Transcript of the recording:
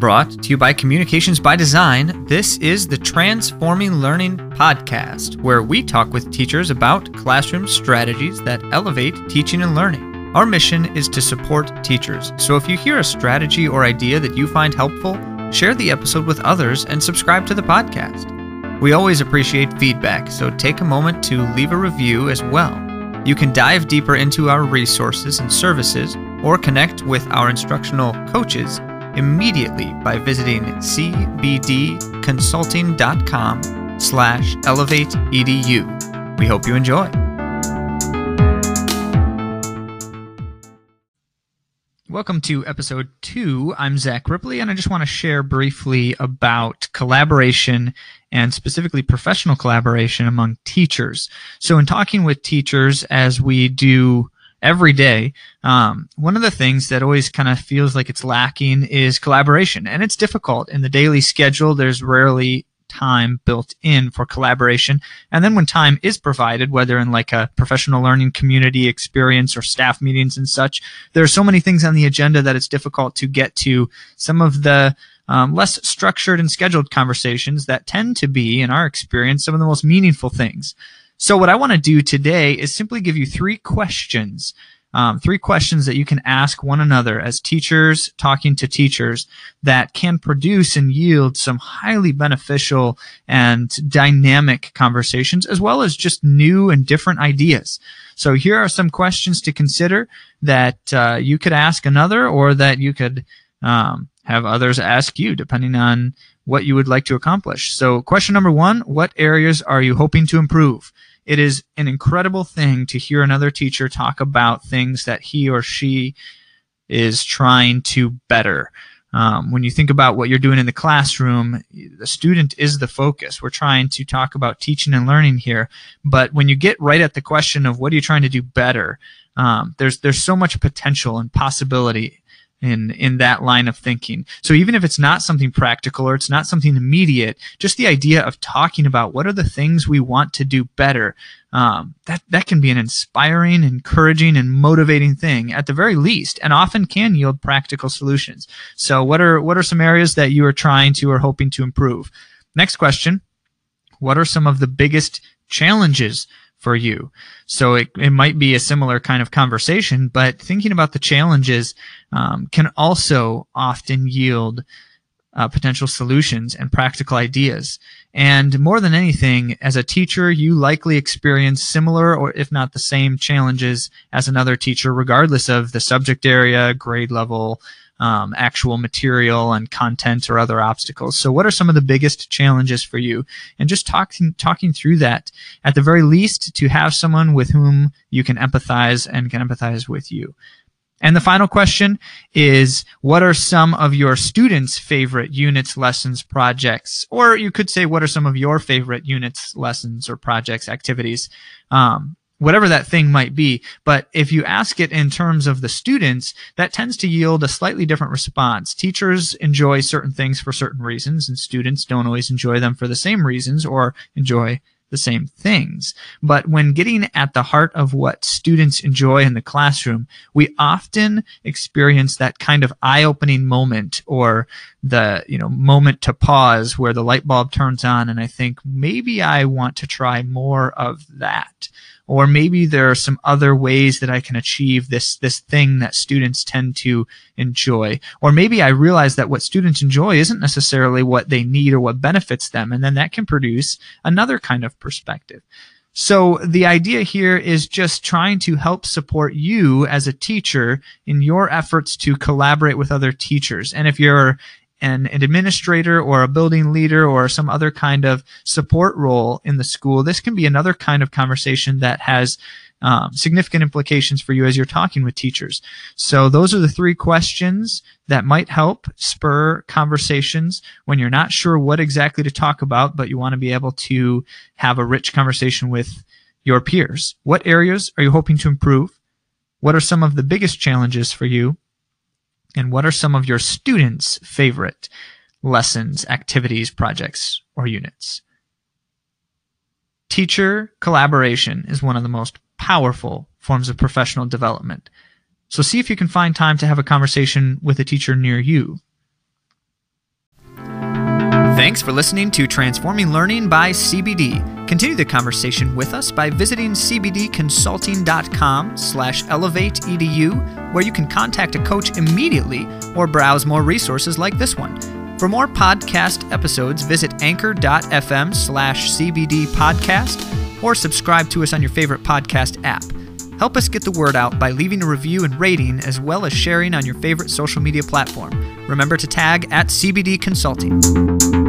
Brought to you by Communications by Design, this is the Transforming Learning Podcast, where we talk with teachers about classroom strategies that elevate teaching and learning. Our mission is to support teachers, so if you hear a strategy or idea that you find helpful, share the episode with others and subscribe to the podcast. We always appreciate feedback, so take a moment to leave a review as well. You can dive deeper into our resources and services or connect with our instructional coaches immediately by visiting cbdconsulting.com slash elevateedu. We hope you enjoy. Welcome to episode two. I'm Zach Ripley, and I just want to share briefly about collaboration and specifically professional collaboration among teachers. So, in talking with teachers, as we do every day, um, one of the things that always kind of feels like it's lacking is collaboration. And it's difficult. In the daily schedule, there's rarely time built in for collaboration. And then when time is provided, whether in like a professional learning community experience or staff meetings and such, there are so many things on the agenda that it's difficult to get to some of the um, less structured and scheduled conversations that tend to be, in our experience, some of the most meaningful things. So what I want to do today is simply give you three questions, um, three questions that you can ask one another as teachers talking to teachers that can produce and yield some highly beneficial and dynamic conversations, as well as just new and different ideas. So here are some questions to consider that uh, you could ask another, or that you could um, have others ask you, depending on what you would like to accomplish. So question number one, what areas are you hoping to improve? it is an incredible thing to hear another teacher talk about things that he or she is trying to better. Um, when you think about what you're doing in the classroom, the student is the focus. We're trying to talk about teaching and learning here, but when you get right at the question of what are you trying to do better, um, there's there's so much potential and possibility in in that line of thinking. So even if it's not something practical or it's not something immediate, just the idea of talking about what are the things we want to do better, um, that that can be an inspiring, encouraging, and motivating thing at the very least, and often can yield practical solutions. So what are what are some areas that you are trying to or hoping to improve? Next question: What are some of the biggest challenges for you. So it, it might be a similar kind of conversation, but thinking about the challenges um, can also often yield uh, potential solutions and practical ideas. And more than anything, as a teacher, you likely experience similar or if not the same challenges as another teacher, regardless of the subject area, grade level, um, actual material and content or other obstacles. So, what are some of the biggest challenges for you? And just talking talking through that at the very least to have someone with whom you can empathize and can empathize with you. And the final question is, what are some of your students' favorite units, lessons, projects? Or you could say, what are some of your favorite units, lessons, or projects, activities? Um, whatever that thing might be. But if you ask it in terms of the students, that tends to yield a slightly different response. Teachers enjoy certain things for certain reasons, and students don't always enjoy them for the same reasons or enjoy the same things. But when getting at the heart of what students enjoy in the classroom, we often experience that kind of eye-opening moment or the, you know, moment to pause where the light bulb turns on and I think maybe I want to try more of that. Or maybe there are some other ways that I can achieve this this thing that students tend to enjoy. Or maybe I realize that what students enjoy isn't necessarily what they need or what benefits them and then that can produce another kind of perspective. So the idea here is just trying to help support you as a teacher in your efforts to collaborate with other teachers. And if you're an, an administrator or a building leader or some other kind of support role in the school, this can be another kind of conversation that has um, significant implications for you as you're talking with teachers. So those are the three questions that might help spur conversations when you're not sure what exactly to talk about, but you want to be able to have a rich conversation with your peers. What areas are you hoping to improve? What are some of the biggest challenges for you? And what are some of your students' favorite lessons, activities, projects, or units? Teacher collaboration is one of the most powerful forms of professional development. So see if you can find time to have a conversation with a teacher near you. Thanks for listening to Transforming Learning by CBD. Continue the conversation with us by visiting cbdconsulting.com slash elevateedu, where you can contact a coach immediately or browse more resources like this one. For more podcast episodes, visit anchor.fm slash cbd podcast or subscribe to us on your favorite podcast app. Help us get the word out by leaving a review and rating, as well as sharing on your favorite social media platform. Remember to tag at CBD Consulting.